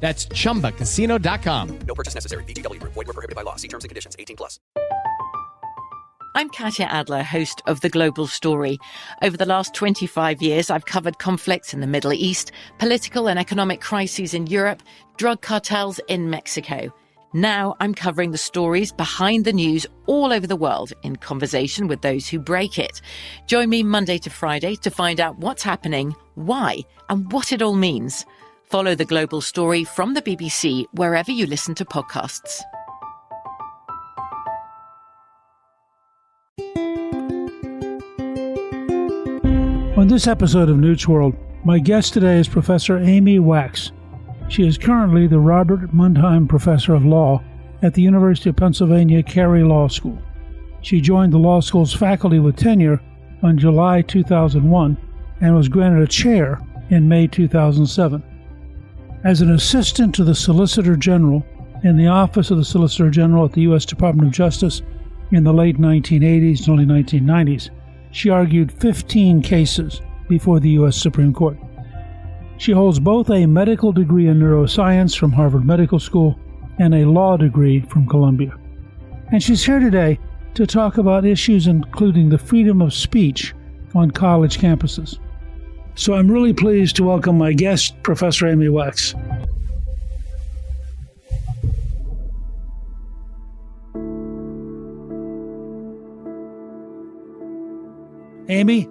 That's chumbacasino.com. No purchase necessary. VGW Group. Void were prohibited by law. See terms and conditions. 18 plus. I'm Katya Adler, host of The Global Story. Over the last 25 years, I've covered conflicts in the Middle East, political and economic crises in Europe, drug cartels in Mexico. Now I'm covering the stories behind the news all over the world in conversation with those who break it. Join me Monday to Friday to find out what's happening, why, and what it all means. Follow the global story from the BBC wherever you listen to podcasts. On this episode of Newt's World, my guest today is Professor Amy Wax. She is currently the Robert Mundheim Professor of Law at the University of Pennsylvania Carey Law School. She joined the law school's faculty with tenure on July 2001 and was granted a chair in May 2007. As an assistant to the Solicitor General in the Office of the Solicitor General at the U.S. Department of Justice in the late 1980s and early 1990s, she argued 15 cases before the U.S. Supreme Court. She holds both a medical degree in neuroscience from Harvard Medical School and a law degree from Columbia. And she's here today to talk about issues including the freedom of speech on college campuses. So I'm really pleased to welcome my guest, Professor Amy Wax. Amy,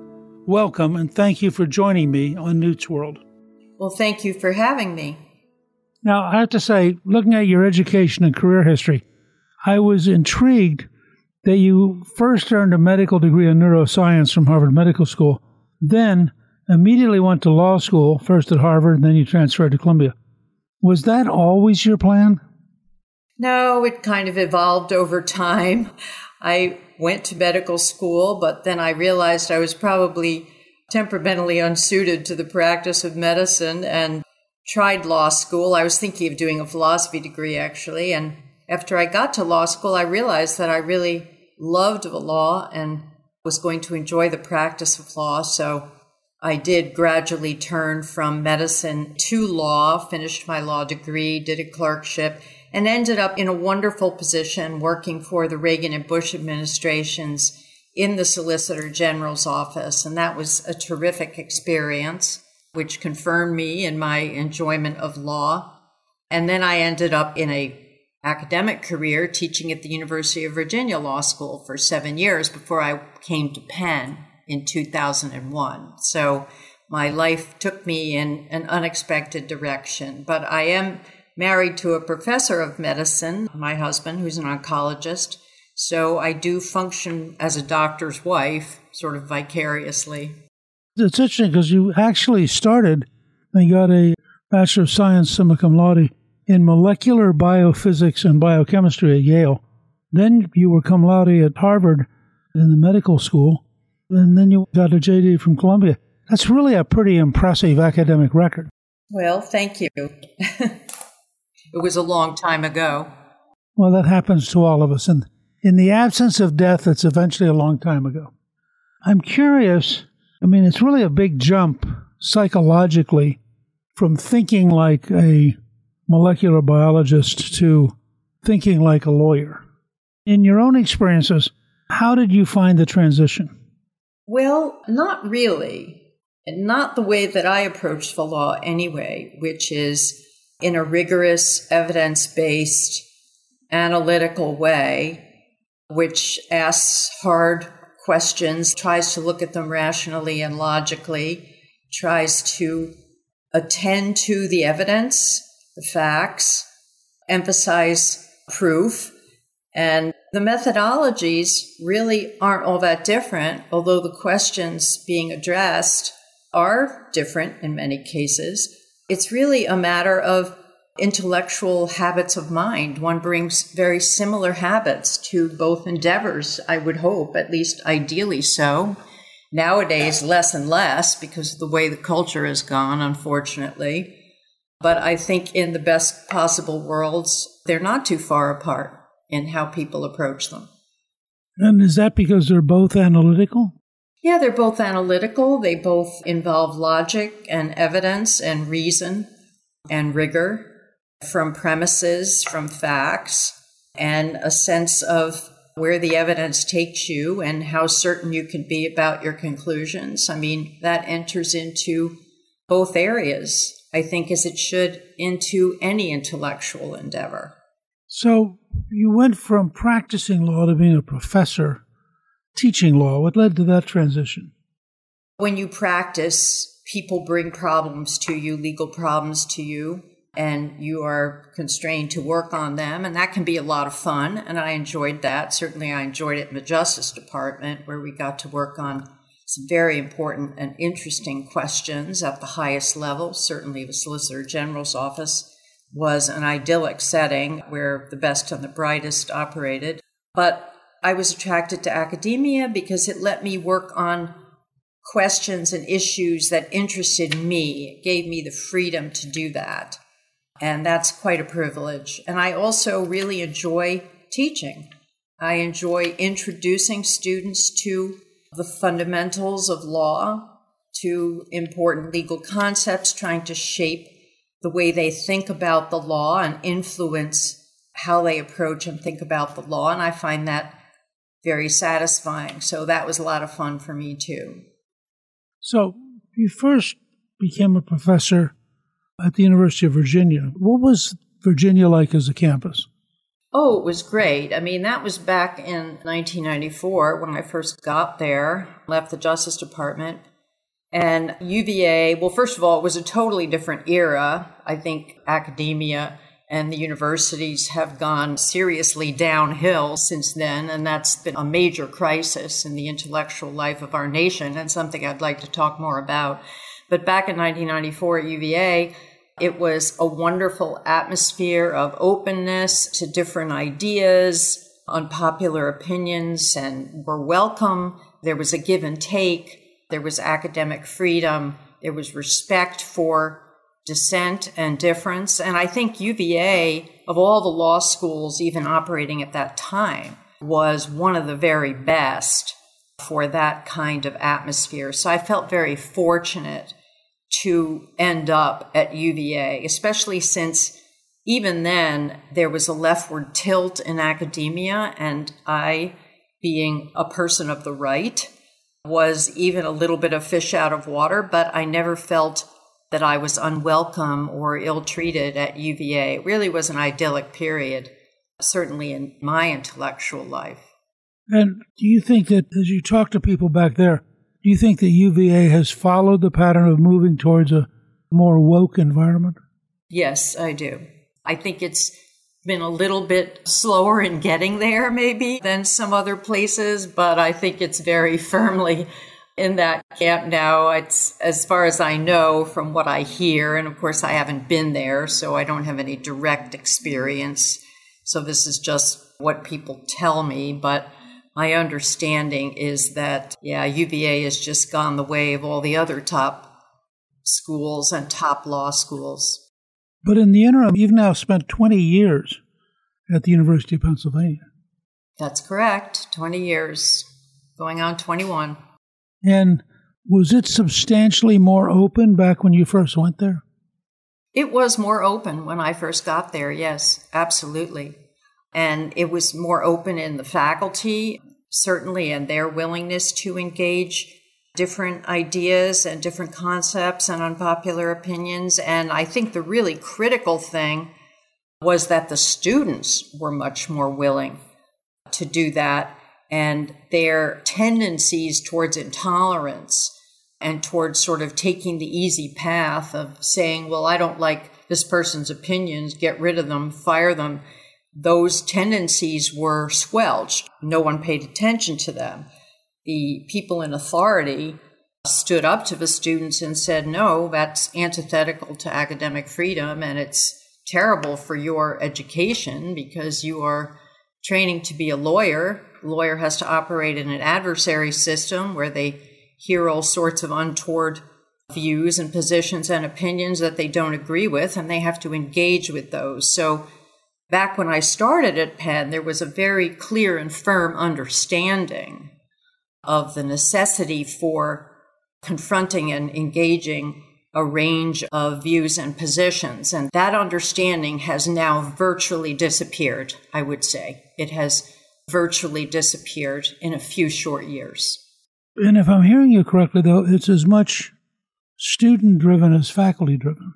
welcome and thank you for joining me on Newt's World. Well, thank you for having me. Now, I have to say, looking at your education and career history, I was intrigued that you first earned a medical degree in neuroscience from Harvard Medical School, then immediately went to law school, first at Harvard, and then you transferred to Columbia. Was that always your plan? No, it kind of evolved over time. I went to medical school, but then I realized I was probably temperamentally unsuited to the practice of medicine and tried law school. I was thinking of doing a philosophy degree actually. And after I got to law school, I realized that I really loved the law and was going to enjoy the practice of law. So I did gradually turn from medicine to law, finished my law degree, did a clerkship, and ended up in a wonderful position working for the Reagan and Bush administrations in the Solicitor General's office. And that was a terrific experience, which confirmed me in my enjoyment of law. And then I ended up in a academic career teaching at the University of Virginia Law School for seven years before I came to Penn in 2001. So my life took me in an unexpected direction. But I am married to a professor of medicine, my husband, who's an oncologist. So I do function as a doctor's wife, sort of vicariously. It's interesting because you actually started and got a Bachelor of Science summa cum laude in molecular biophysics and biochemistry at Yale. Then you were cum laude at Harvard in the medical school, and then you got a JD from Columbia. That's really a pretty impressive academic record. Well, thank you. it was a long time ago. Well, that happens to all of us. And in the absence of death, it's eventually a long time ago. I'm curious. I mean, it's really a big jump psychologically from thinking like a molecular biologist to thinking like a lawyer. In your own experiences, how did you find the transition? Well, not really. And not the way that I approach the law anyway, which is in a rigorous, evidence based, analytical way, which asks hard questions, tries to look at them rationally and logically, tries to attend to the evidence, the facts, emphasize proof. And the methodologies really aren't all that different, although the questions being addressed are different in many cases. It's really a matter of intellectual habits of mind. One brings very similar habits to both endeavors, I would hope, at least ideally so. Nowadays, less and less because of the way the culture has gone, unfortunately. But I think in the best possible worlds, they're not too far apart in how people approach them. And is that because they're both analytical? Yeah, they're both analytical. They both involve logic and evidence and reason and rigor from premises, from facts, and a sense of where the evidence takes you and how certain you can be about your conclusions. I mean, that enters into both areas, I think, as it should into any intellectual endeavor. So you went from practicing law to being a professor teaching law. What led to that transition? When you practice, people bring problems to you, legal problems to you and you are constrained to work on them. And that can be a lot of fun. And I enjoyed that. Certainly, I enjoyed it in the Justice Department, where we got to work on some very important and interesting questions at the highest level. Certainly, the Solicitor General's office was an idyllic setting where the best and the brightest operated. But I was attracted to academia because it let me work on questions and issues that interested me. It gave me the freedom to do that. And that's quite a privilege. And I also really enjoy teaching. I enjoy introducing students to the fundamentals of law, to important legal concepts, trying to shape the way they think about the law and influence how they approach and think about the law. And I find that very satisfying. So that was a lot of fun for me too. So you first became a professor at the University of Virginia. What was Virginia like as a campus? Oh, it was great. I mean, that was back in 1994 when I first got there, left the Justice Department. And UVA, well, first of all, it was a totally different era. I think academia and the universities have gone seriously downhill since then, and that's been a major crisis in the intellectual life of our nation and something I'd like to talk more about. But back in 1994 at UVA, it was a wonderful atmosphere of openness to different ideas, unpopular opinions, and were welcome. There was a give and take. There was academic freedom. There was respect for dissent and difference. And I think UVA, of all the law schools even operating at that time, was one of the very best for that kind of atmosphere. So I felt very fortunate to end up at UVA, especially since even then there was a leftward tilt in academia, and I, being a person of the right, was even a little bit of fish out of water, but I never felt that I was unwelcome or ill treated at UVA. It really was an idyllic period, certainly in my intellectual life. And do you think that as you talk to people back there, do you think that UVA has followed the pattern of moving towards a more woke environment? Yes, I do. I think it's been a little bit slower in getting there, maybe, than some other places, but I think it's very firmly in that camp now. It's as far as I know from what I hear, and of course, I haven't been there, so I don't have any direct experience. So this is just what people tell me, but my understanding is that, yeah, UVA has just gone the way of all the other top schools and top law schools. But in the interim, you've now spent 20 years at the University of Pennsylvania. That's correct. 20 years, going on 21. And was it substantially more open back when you first went there? It was more open when I first got there, yes, absolutely. And it was more open in the faculty, certainly, and their willingness to engage different ideas and different concepts and unpopular opinions. And I think the really critical thing was that the students were much more willing to do that and their tendencies towards intolerance and towards sort of taking the easy path of saying, well, I don't like this person's opinions, get rid of them, fire them. Those tendencies were squelched. No one paid attention to them. The people in authority stood up to the students and said, no, that's antithetical to academic freedom and it's terrible for your education because you are training to be a lawyer. A lawyer has to operate in an adversary system where they hear all sorts of untoward views and positions and opinions that they don't agree with, and they have to engage with those. So, back when I started at Penn, there was a very clear and firm understanding of the necessity for confronting and engaging a range of views and positions. And that understanding has now virtually disappeared, I would say. It has virtually disappeared in a few short years. And if I'm hearing you correctly, though, it's as much student driven as faculty driven.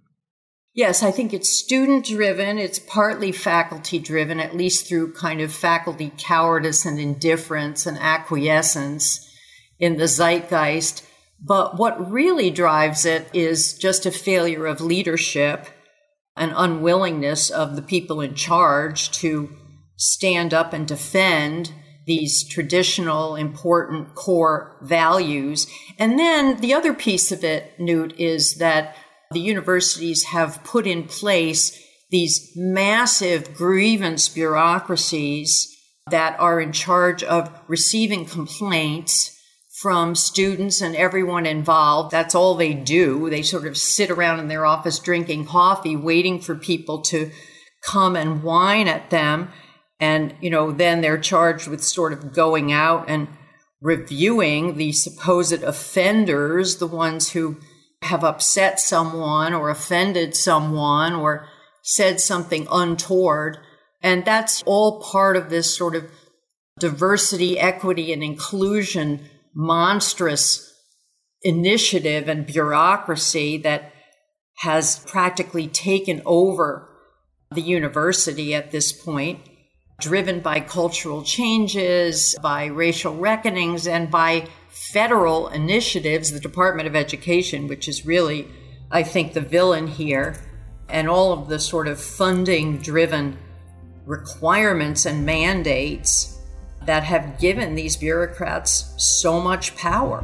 Yes, I think it's student driven. It's partly faculty driven, at least through kind of faculty cowardice and indifference and acquiescence in the zeitgeist. But what really drives it is just a failure of leadership, an unwillingness of the people in charge to stand up and defend these traditional important core values. And then the other piece of it, Newt, is that the universities have put in place these massive grievance bureaucracies that are in charge of receiving complaints from students and everyone involved. That's all they do. They sort of sit around in their office drinking coffee, waiting for people to come and whine at them. And, you know, then they're charged with sort of going out and reviewing the supposed offenders, the ones who have upset someone or offended someone or said something untoward. And that's all part of this sort of diversity, equity, and inclusion monstrous initiative and bureaucracy that has practically taken over the university at this point, driven by cultural changes, by racial reckonings, and by federal initiatives, the Department of Education, which is really, I think, the villain here, and all of the sort of funding driven requirements and mandates that have given these bureaucrats so much power.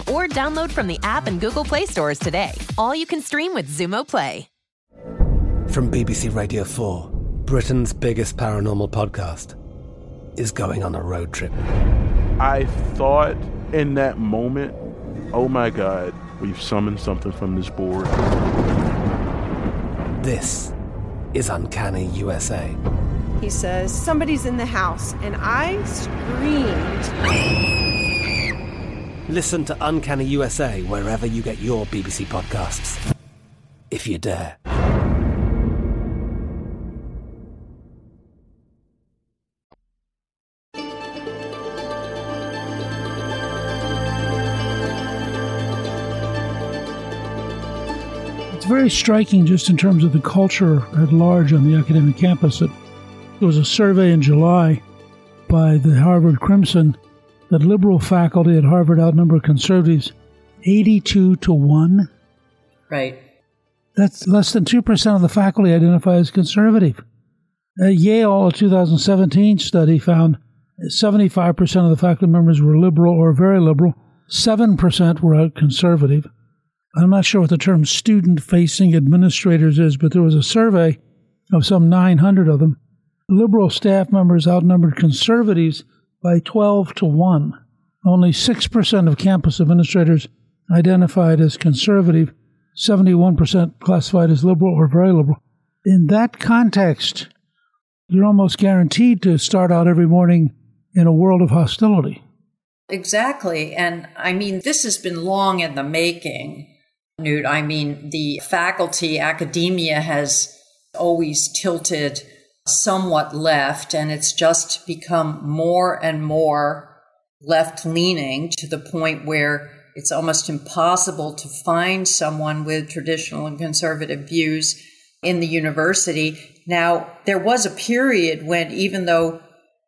or download from the app and Google Play stores today. All you can stream with Xumo Play. From BBC Radio 4, Britain's biggest paranormal podcast is going on a road trip. I thought in that moment, oh my God, we've summoned something from this board. This is Uncanny USA. He says, Somebody's in the house, and I screamed. Listen to Uncanny USA wherever you get your BBC podcasts, if you dare. It's very striking just in terms of the culture at large on the academic campus. It, was a survey in July by the Harvard Crimson that liberal faculty at Harvard outnumber conservatives 82 to 1. Right. That's less than 2% of the faculty identify as conservative. A Yale 2017 study found 75% of the faculty members were liberal or very liberal, 7% were conservative. I'm not sure what the term student facing administrators is, but there was a survey of some 900 of them. Liberal staff members outnumbered conservatives by 12 to 1. Only 6% of campus administrators identified as conservative, 71% classified as liberal or very liberal. In that context, you're almost guaranteed to start out every morning in a world of hostility. Exactly. And I mean, this has been long in the making. Newt, I mean, the faculty, academia has always tilted somewhat left, and it's just become more and more left leaning to the point where it's almost impossible to find someone with traditional and conservative views in the university. Now, there was a period when, even though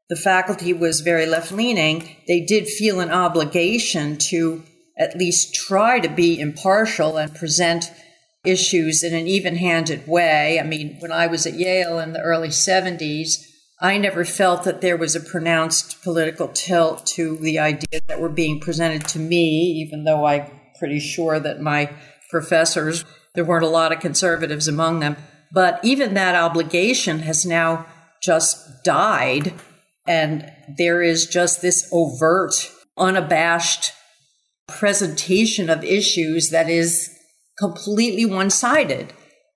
the faculty was very left leaning, they did feel an obligation to at least try to be impartial and present issues in an even handed way. I mean, when I was at Yale in the early 70s, I never felt that there was a pronounced political tilt to the ideas that were being presented to me, even though I'm pretty sure that my professors, there weren't a lot of conservatives among them. But even that obligation has now just died. And there is just this overt, unabashed presentation of issues that is completely one sided.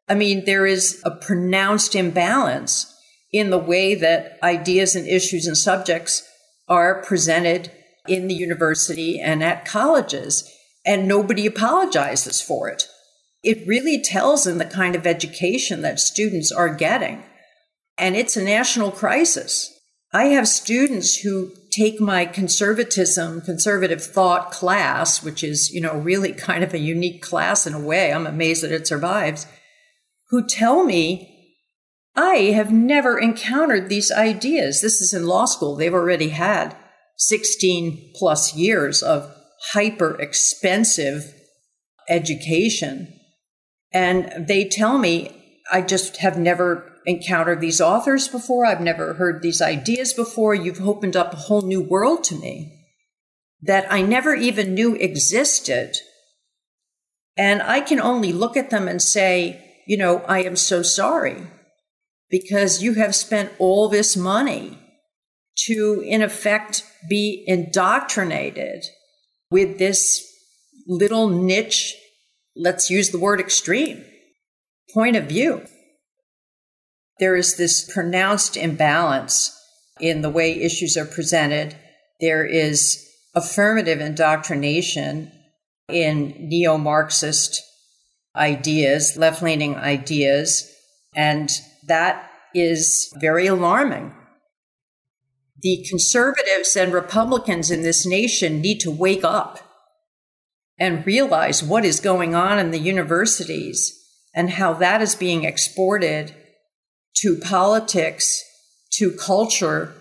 I mean, there is a pronounced imbalance in the way that ideas and issues and subjects are presented in the university and at colleges, and nobody apologizes for it. It really tells in the kind of education that students are getting. And it's a national crisis. I have students who take my conservatism, conservative thought class, which is, you know, really kind of a unique class in a way. I'm amazed that it survives, who tell me, I have never encountered these ideas. This is in law school. They've already had 16 plus years of hyper expensive education. And they tell me, I just have never encountered these authors before. I've never heard these ideas before. You've opened up a whole new world to me that I never even knew existed. And I can only look at them and say, you know, I am so sorry because you have spent all this money to, in effect, be indoctrinated with this little niche, let's use the word extreme, point of view there is this pronounced imbalance in the way issues are presented. There is affirmative indoctrination in neo Marxist ideas, left leaning ideas, and that is very alarming. The conservatives and Republicans in this nation need to wake up and realize what is going on in the universities and how that is being exported to politics, to culture,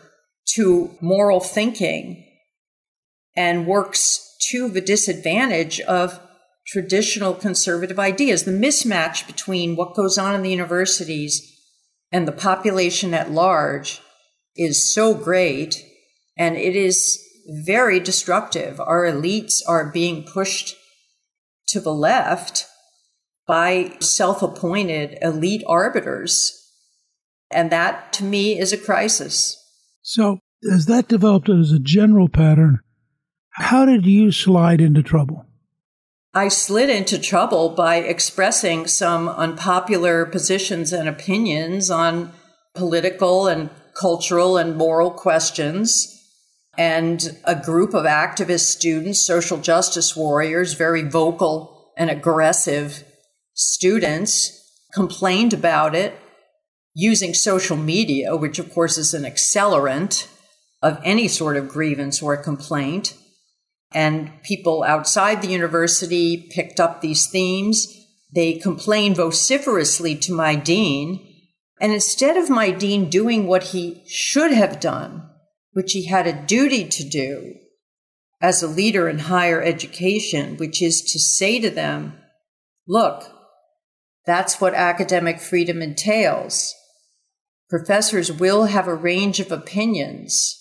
to moral thinking, and works to the disadvantage of traditional conservative ideas. The mismatch between what goes on in the universities and the population at large is so great and it is very destructive. Our elites are being pushed to the left by self appointed elite arbiters. And that to me is a crisis. So, as that developed as a general pattern, how did you slide into trouble? I slid into trouble by expressing some unpopular positions and opinions on political and cultural and moral questions. And a group of activist students, social justice warriors, very vocal and aggressive students, complained about it using social media, which of course is an accelerant of any sort of grievance or complaint. And people outside the university picked up these themes. They complained vociferously to my dean. And instead of my dean doing what he should have done, which he had a duty to do as a leader in higher education, which is to say to them, look, that's what academic freedom entails. Professors will have a range of opinions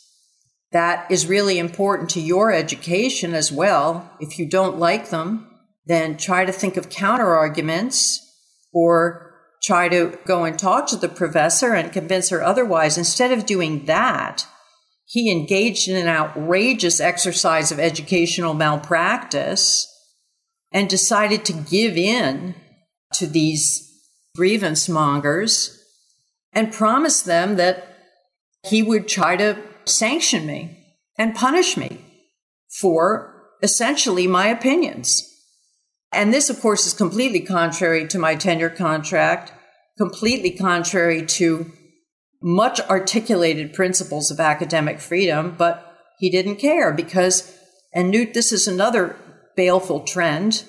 that is really important to your education as well. If you don't like them, then try to think of counter arguments or try to go and talk to the professor and convince her otherwise. Instead of doing that, he engaged in an outrageous exercise of educational malpractice and decided to give in to these grievance mongers and promised them that he would try to sanction me and punish me for essentially my opinions. And this, of course, is completely contrary to my tenure contract, completely contrary to much articulated principles of academic freedom, but he didn't care because, and Newt, this is another baleful trend.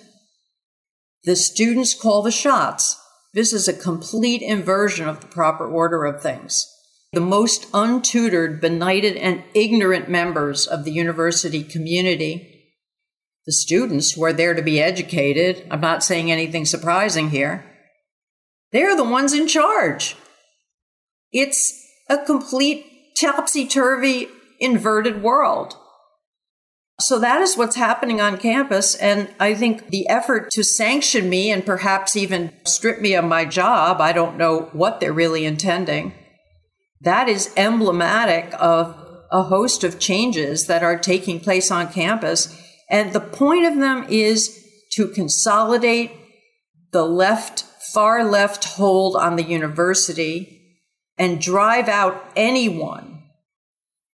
The students call the shots. This is a complete inversion of the proper order of things the most untutored, benighted, and ignorant members of the university community, the students who are there to be educated, I'm not saying anything surprising here, they're the ones in charge. It's a complete topsy turvy, inverted world. So that is what's happening on campus. And I think the effort to sanction me and perhaps even strip me of my job, I don't know what they're really intending that is emblematic of a host of changes that are taking place on campus. And the point of them is to consolidate the left, far left hold on the university and drive out anyone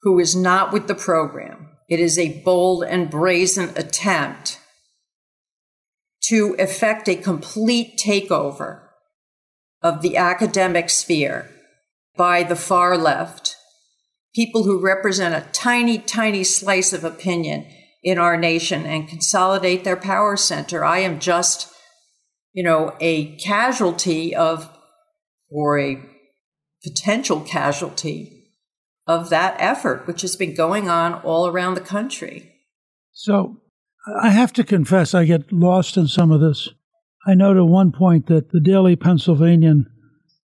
who is not with the program. It is a bold and brazen attempt to effect a complete takeover of the academic sphere by the far left, people who represent a tiny, tiny slice of opinion in our nation and consolidate their power center. I am just, you know, a casualty of, or a potential casualty of that effort, which has been going on all around the country. So I have to confess, I get lost in some of this. I note at one point that the Daily Pennsylvanian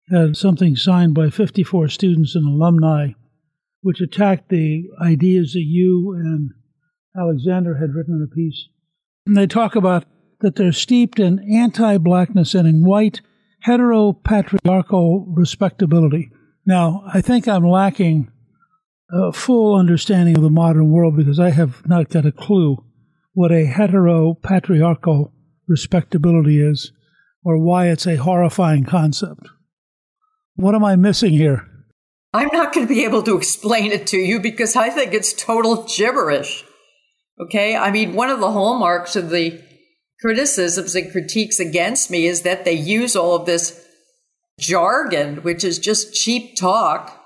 had something signed by 54 students and alumni, which attacked the ideas that you and Alexander had written in a piece. And they talk about that they're steeped in anti blackness and in white heteropatriarchal respectability. Now, I think I'm lacking a full understanding of the modern world because I have not got a clue what a heteropatriarchal respectability is or why it's a horrifying concept. What am I missing here? I'm not going to be able to explain it to you because I think it's total gibberish. Okay? I mean, one of the hallmarks of the criticisms and critiques against me is that they use all of this jargon, which is just cheap talk,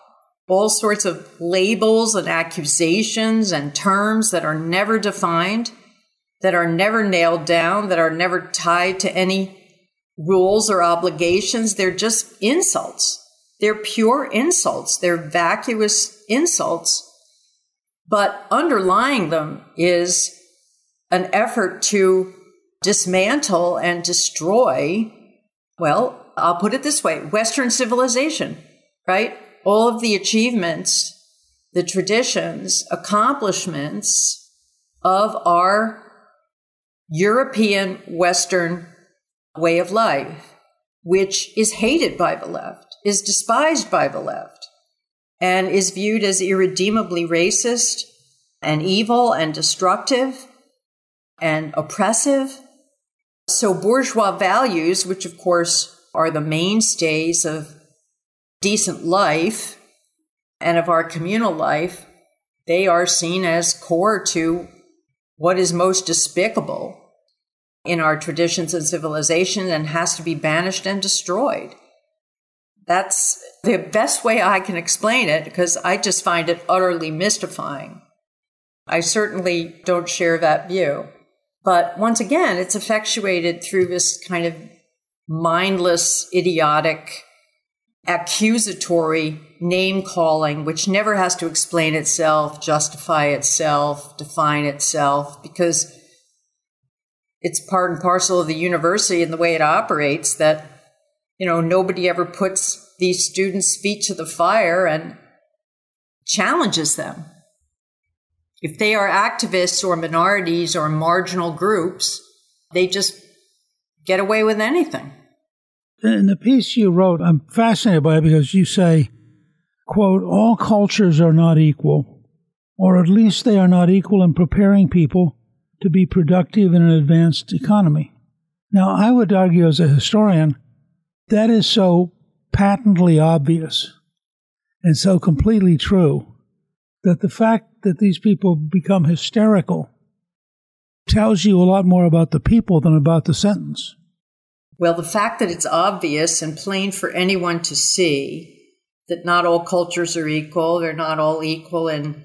all sorts of labels and accusations and terms that are never defined, that are never nailed down, that are never tied to any rules or obligations. They're just insults. They're pure insults. They're vacuous insults. But underlying them is an effort to dismantle and destroy, well, I'll put it this way Western civilization. right? All of the achievements, the traditions, accomplishments of our European Western way of life, which is hated by the left, is despised by the left, and is viewed as irredeemably racist and evil and destructive and oppressive. So, bourgeois values, which of course are the mainstays of decent life and of our communal life, they are seen as core to what is most despicable in our traditions and civilization and has to be banished and destroyed. That's the best way I can explain it because I just find it utterly mystifying. I certainly don't share that view. But once again, it's effectuated through this kind of mindless, idiotic, accusatory name calling, which never has to explain itself, justify itself, define itself, because it's part and parcel of the university and the way it operates that, you know, nobody ever puts these students' feet to the fire and challenges them. If they are activists or minorities or marginal groups, they just get away with anything. In the piece you wrote, I'm fascinated by it because you say, quote, all cultures are not equal, or at least they are not equal in preparing people to be productive in an advanced economy. Now, I would argue as a historian, that is so patently obvious and so completely true that the fact that these people become hysterical tells you a lot more about the people than about the sentence. Well, the fact that it's obvious and plain for anyone to see that not all cultures are equal, they're not all equal in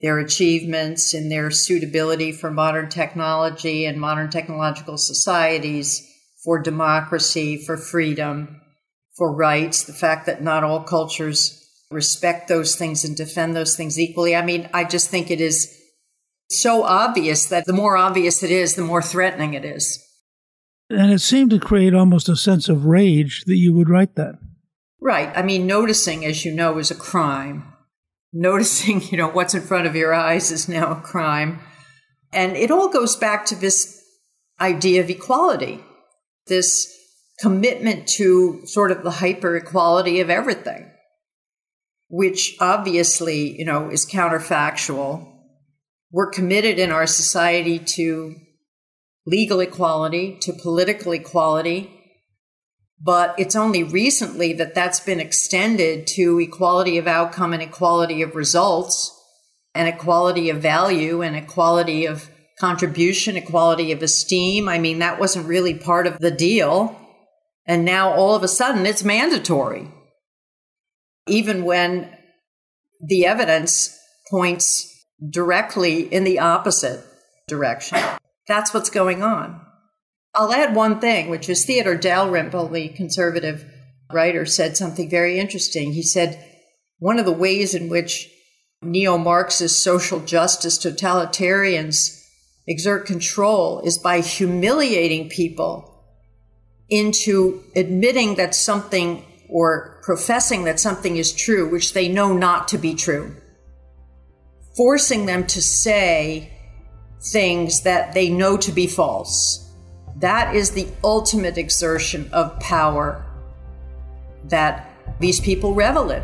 their achievements, in their suitability for modern technology and modern technological societies, for democracy, for freedom, for rights, the fact that not all cultures respect those things and defend those things equally. I mean, I just think it is so obvious that the more obvious it is, the more threatening it is. And it seemed to create almost a sense of rage that you would write that. Right. I mean, noticing, as you know, is a crime. Noticing, you know, what's in front of your eyes is now a crime. And it all goes back to this idea of equality, this commitment to sort of the hyper equality of everything, which obviously, you know, is counterfactual. We're committed in our society to legal equality, to political equality, but it's only recently that that's been extended to equality of outcome and equality of results and equality of value and equality of contribution, equality of esteem. I mean, that wasn't really part of the deal. And now all of a sudden it's mandatory, even when the evidence points directly in the opposite direction. That's what's going on. I'll add one thing, which is Theodore Dalrymple, the conservative writer, said something very interesting. He said one of the ways in which neo Marxist social justice totalitarians exert control is by humiliating people into admitting that something or professing that something is true, which they know not to be true, forcing them to say things that they know to be false that is the ultimate exertion of power that these people revel in.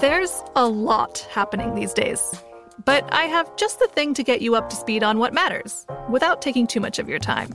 There's a lot happening these days, but I have just the thing to get you up to speed on what matters without taking too much of your time.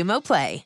Play.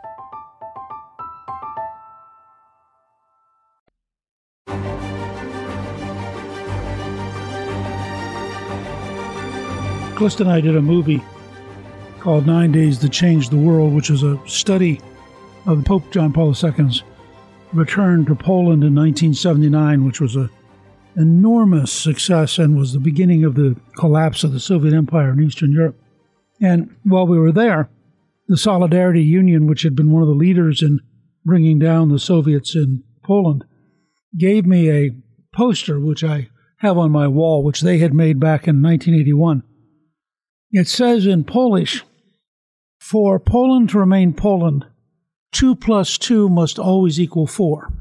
Callista and I did a movie called Nine Days That Changed the World, which was a study of Pope John Paul II's return to Poland in 1979, which was an enormous success and was the beginning of the collapse of the Soviet Empire in Eastern Europe. And while we were there, the Solidarity Union, which had been one of the leaders in bringing down the Soviets in Poland, gave me a poster, which I have on my wall, which they had made back in 1981. It says in Polish, for Poland to remain Poland, 2 plus 2 must always equal 4.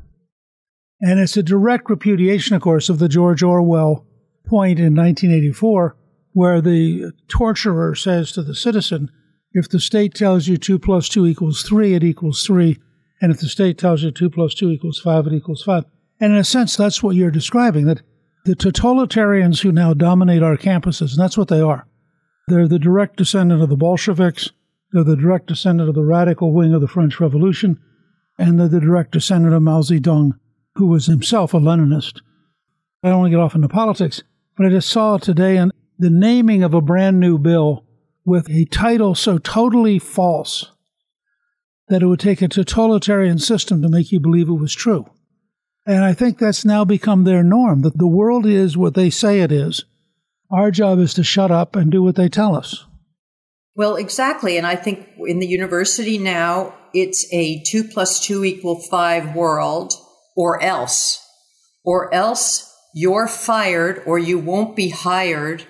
And it's a direct repudiation, of course, of the George Orwell point in 1984, where the torturer says to the citizen, if the state tells you 2 plus 2 equals 3, it equals 3. And if the state tells you 2 plus 2 equals 5, it equals 5. And in a sense, that's what you're describing, that the totalitarians who now dominate our campuses, and that's what they are, they're the direct descendant of the Bolsheviks, they're the direct descendant of the radical wing of the French Revolution, and they're the direct descendant of Mao Zedong, who was himself a Leninist. I don't want to get off into politics, but I just saw today in the naming of a brand new bill with a title so totally false that it would take a totalitarian system to make you believe it was true. And I think that's now become their norm that the world is what they say it is. Our job is to shut up and do what they tell us. Well, exactly. And I think in the university now, it's a two plus two equal five world, or else. Or else you're fired, or you won't be hired,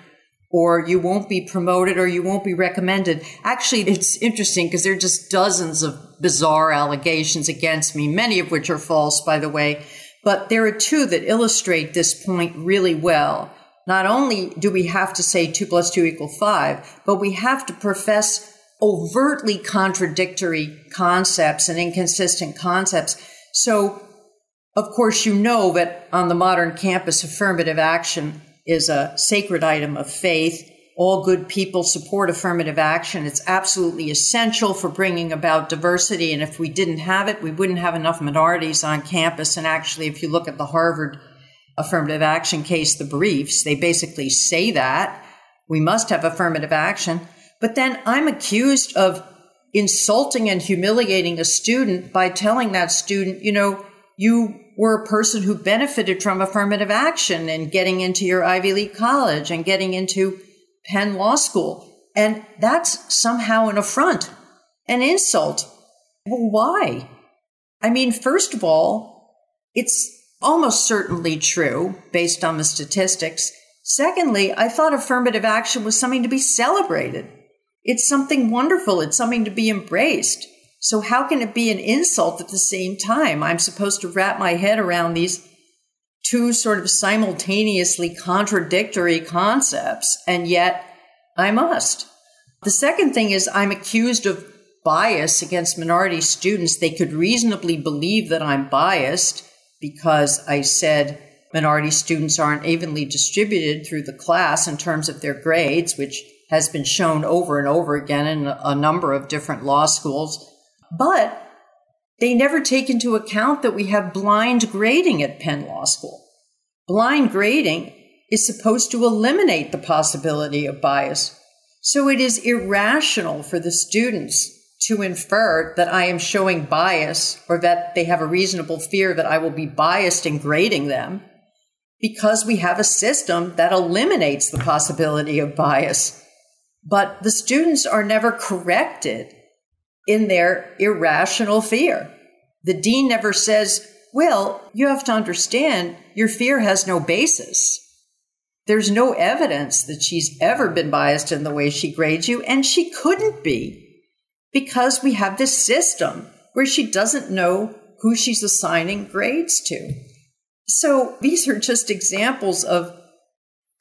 or you won't be promoted, or you won't be recommended. Actually, it's interesting because there are just dozens of bizarre allegations against me, many of which are false, by the way. But there are two that illustrate this point really well. Not only do we have to say two plus two equal five, but we have to profess overtly contradictory concepts and inconsistent concepts. So, of course, you know that on the modern campus, affirmative action is a sacred item of faith. All good people support affirmative action. It's absolutely essential for bringing about diversity. And if we didn't have it, we wouldn't have enough minorities on campus. And actually, if you look at the Harvard affirmative action case, the briefs, they basically say that we must have affirmative action. But then I'm accused of insulting and humiliating a student by telling that student, you know, you were a person who benefited from affirmative action and getting into your Ivy League college and getting into Penn Law School. And that's somehow an affront, an insult. Well, why? I mean, first of all, it's almost certainly true based on the statistics. Secondly, I thought affirmative action was something to be celebrated. It's something wonderful. It's something to be embraced. So how can it be an insult at the same time? I'm supposed to wrap my head around these two sort of simultaneously contradictory concepts, and yet I must. The second thing is I'm accused of bias against minority students, they could reasonably believe that I'm biased because I said minority students aren't evenly distributed through the class in terms of their grades, which has been shown over and over again in a number of different law schools. But they never take into account that we have blind grading at Penn Law School. Blind grading is supposed to eliminate the possibility of bias. So it is irrational for the students to infer that I am showing bias or that they have a reasonable fear that I will be biased in grading them because we have a system that eliminates the possibility of bias. But the students are never corrected in their irrational fear. The dean never says, Well, you have to understand your fear has no basis. There's no evidence that she's ever been biased in the way she grades you, and she couldn't be because we have this system where she doesn't know who she's assigning grades to. So these are just examples of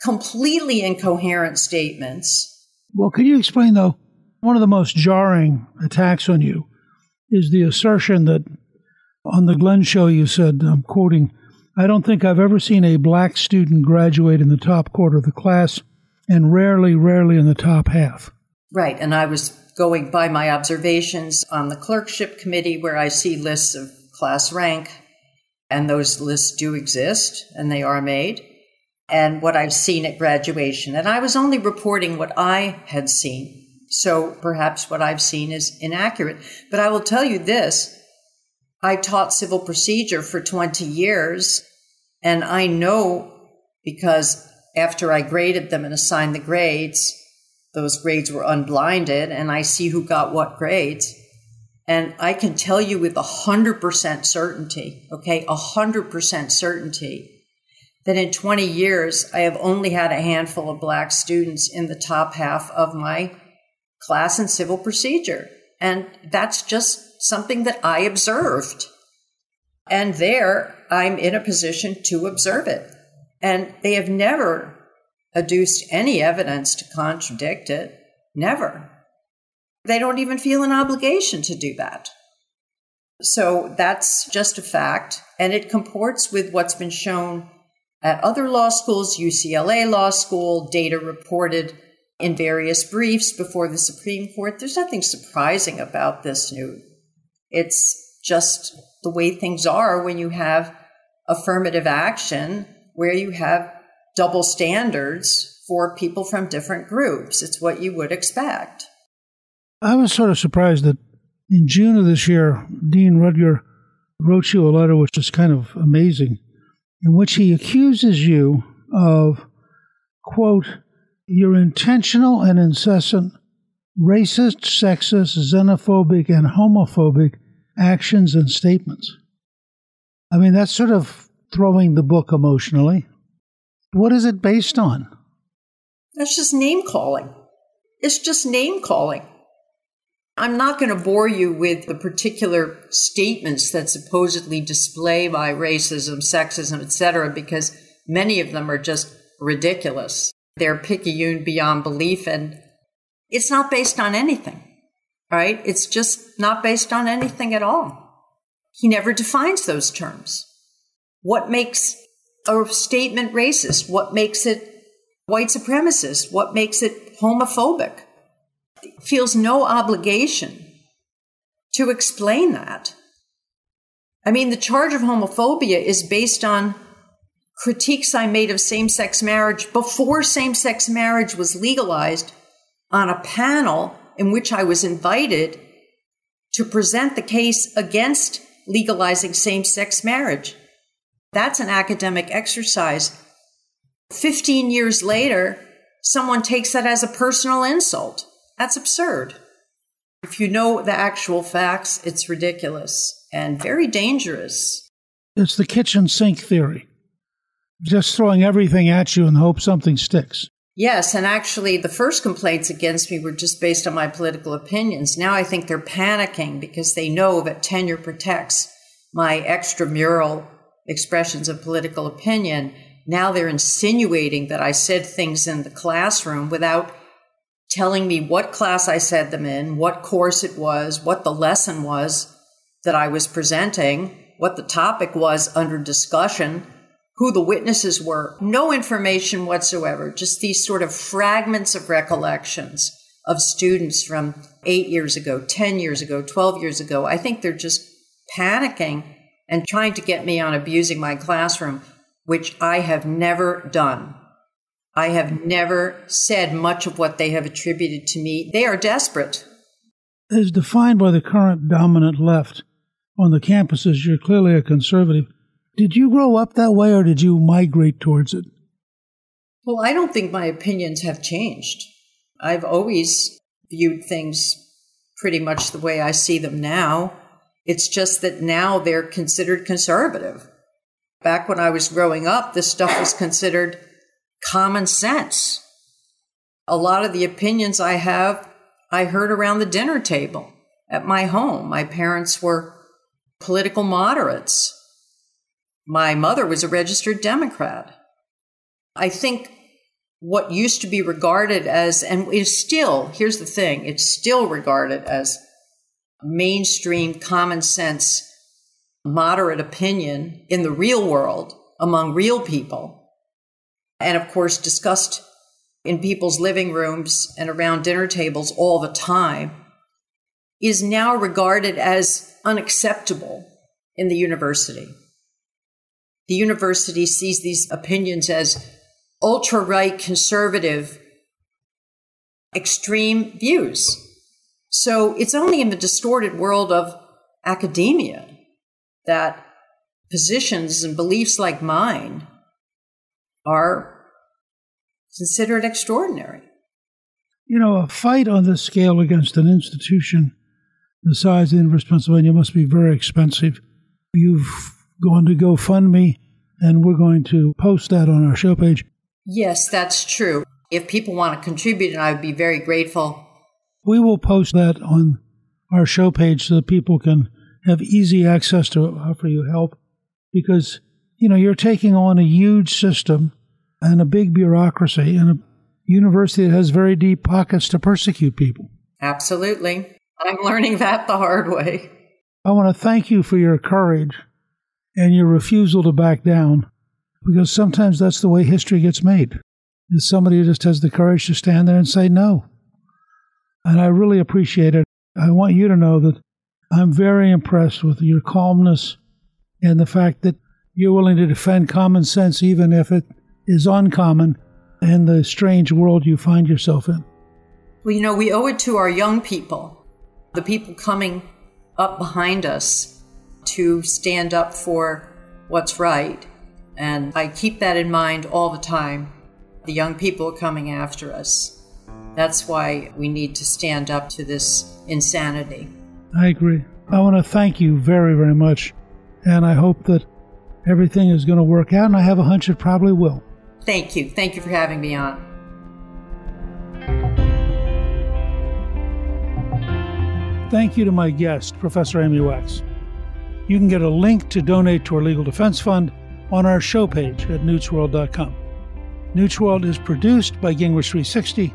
completely incoherent statements. Well, can you explain, though, one of the most jarring attacks on you is the assertion that on the Glenn show you said, I'm quoting, I don't think I've ever seen a black student graduate in the top quarter of the class, and rarely, rarely in the top half. Right. And I was going by my observations on the clerkship committee where I see lists of class rank, and those lists do exist and they are made, and what I've seen at graduation. And I was only reporting what I had seen. So perhaps what I've seen is inaccurate. But I will tell you this I taught civil procedure for 20 years, and I know because after I graded them and assigned the grades, those grades were unblinded, and I see who got what grades. And I can tell you with 100% certainty, okay, 100% certainty, that in 20 years, I have only had a handful of black students in the top half of my class in civil procedure. And that's just something that I observed. And there I'm in a position to observe it. And they have never adduced any evidence to contradict it. Never. They don't even feel an obligation to do that. So that's just a fact. And it comports with what's been shown at other law schools, UCLA Law School, data reported in various briefs before the Supreme Court. There's nothing surprising about this new. It's just the way things are when you have affirmative action where you have double standards for people from different groups. It's what you would expect. I was sort of surprised that in June of this year, Dean Ruger wrote you a letter which is kind of amazing, in which he accuses you of, quote, your intentional and incessant racist, sexist, xenophobic, and homophobic actions and statements. I mean, that's sort of throwing the book emotionally. What is it based on? That's just name calling. It's just name calling. I'm not going to bore you with the particular statements that supposedly display my racism, sexism, etc., because many of them are just ridiculous. They're picayune beyond belief, and it's not based on anything, right? It's just not based on anything at all. He never defines those terms. What makes a statement racist? What makes it white supremacist? What makes it homophobic? Feels no obligation to explain that. I mean, the charge of homophobia is based on critiques I made of same sex marriage before same sex marriage was legalized on a panel in which I was invited to present the case against legalizing same sex marriage. That's an academic exercise. 15 years later, someone takes that as a personal insult. That's absurd. If you know the actual facts, it's ridiculous and very dangerous. It's the kitchen sink theory just throwing everything at you in the hope something sticks. Yes, and actually, the first complaints against me were just based on my political opinions. Now I think they're panicking because they know that tenure protects my extramural expressions of political opinion. Now they're insinuating that I said things in the classroom without telling me what class I said them in, what course it was, what the lesson was that I was presenting, what the topic was under discussion, who the witnesses were. No information whatsoever, just these sort of fragments of recollections of students from eight years ago, 10 years ago, 12 years ago. I think they're just panicking and trying to get me on abusing my classroom, which I have never done. I have never said much of what they have attributed to me. They are desperate. As defined by the current dominant left on the campuses, you're clearly a conservative. Did you grow up that way or did you migrate towards it? Well, I don't think my opinions have changed. I've always viewed things pretty much the way I see them now. It's just that now they're considered conservative. Back when I was growing up, this stuff was considered common sense. A lot of the opinions I have, I heard around the dinner table at my home. My parents were political moderates. My mother was a registered Democrat. I think what used to be regarded as, and is still, here's the thing, it's still regarded as mainstream common sense, moderate opinion in the real world among real people. And of course, discussed in people's living rooms and around dinner tables all the time, is now regarded as unacceptable in the university. The university sees these opinions as ultra right conservative extreme views. So it's only in the distorted world of academia that positions and beliefs like mine are considered extraordinary. You know, a fight on this scale against an institution the size of the University of Pennsylvania must be very expensive. You've gone to GoFundMe, and we're going to post that on our show page. Yes, that's true. If people want to contribute, and I would be very grateful. We will post that on our show page so that people can have easy access to offer you help because, you know, you're taking on a huge system and a big bureaucracy and a university that has very deep pockets to persecute people. Absolutely. I'm learning that the hard way. I want to thank you for your courage and your refusal to back down because sometimes that's the way history gets made. Is somebody just has the courage to stand there and say no. And I really appreciate it. I want you to know that I'm very impressed with your calmness and the fact that you're willing to defend common sense even if it is uncommon in the strange world you find yourself in. Well, you know, we owe it to our young people, the people coming up behind us, to stand up for what's right. And I keep that in mind all the time. The young people coming after us. That's why we need to stand up to this insanity. I agree. I want to thank you very, very much. And I hope that everything is going to work out. And I have a hunch it probably will. Thank you. Thank you for having me on. Thank you to my guest, Professor Amy Wax. You can get a link to donate to our legal defense fund on our show page at newtsworld.com. Newsworld is produced by Gingrich 360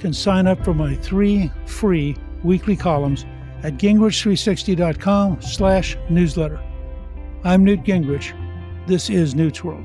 can sign up for my three free weekly columns at gingrich360.com slash newsletter. I'm Newt Gingrich. This is Newt's World.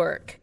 work.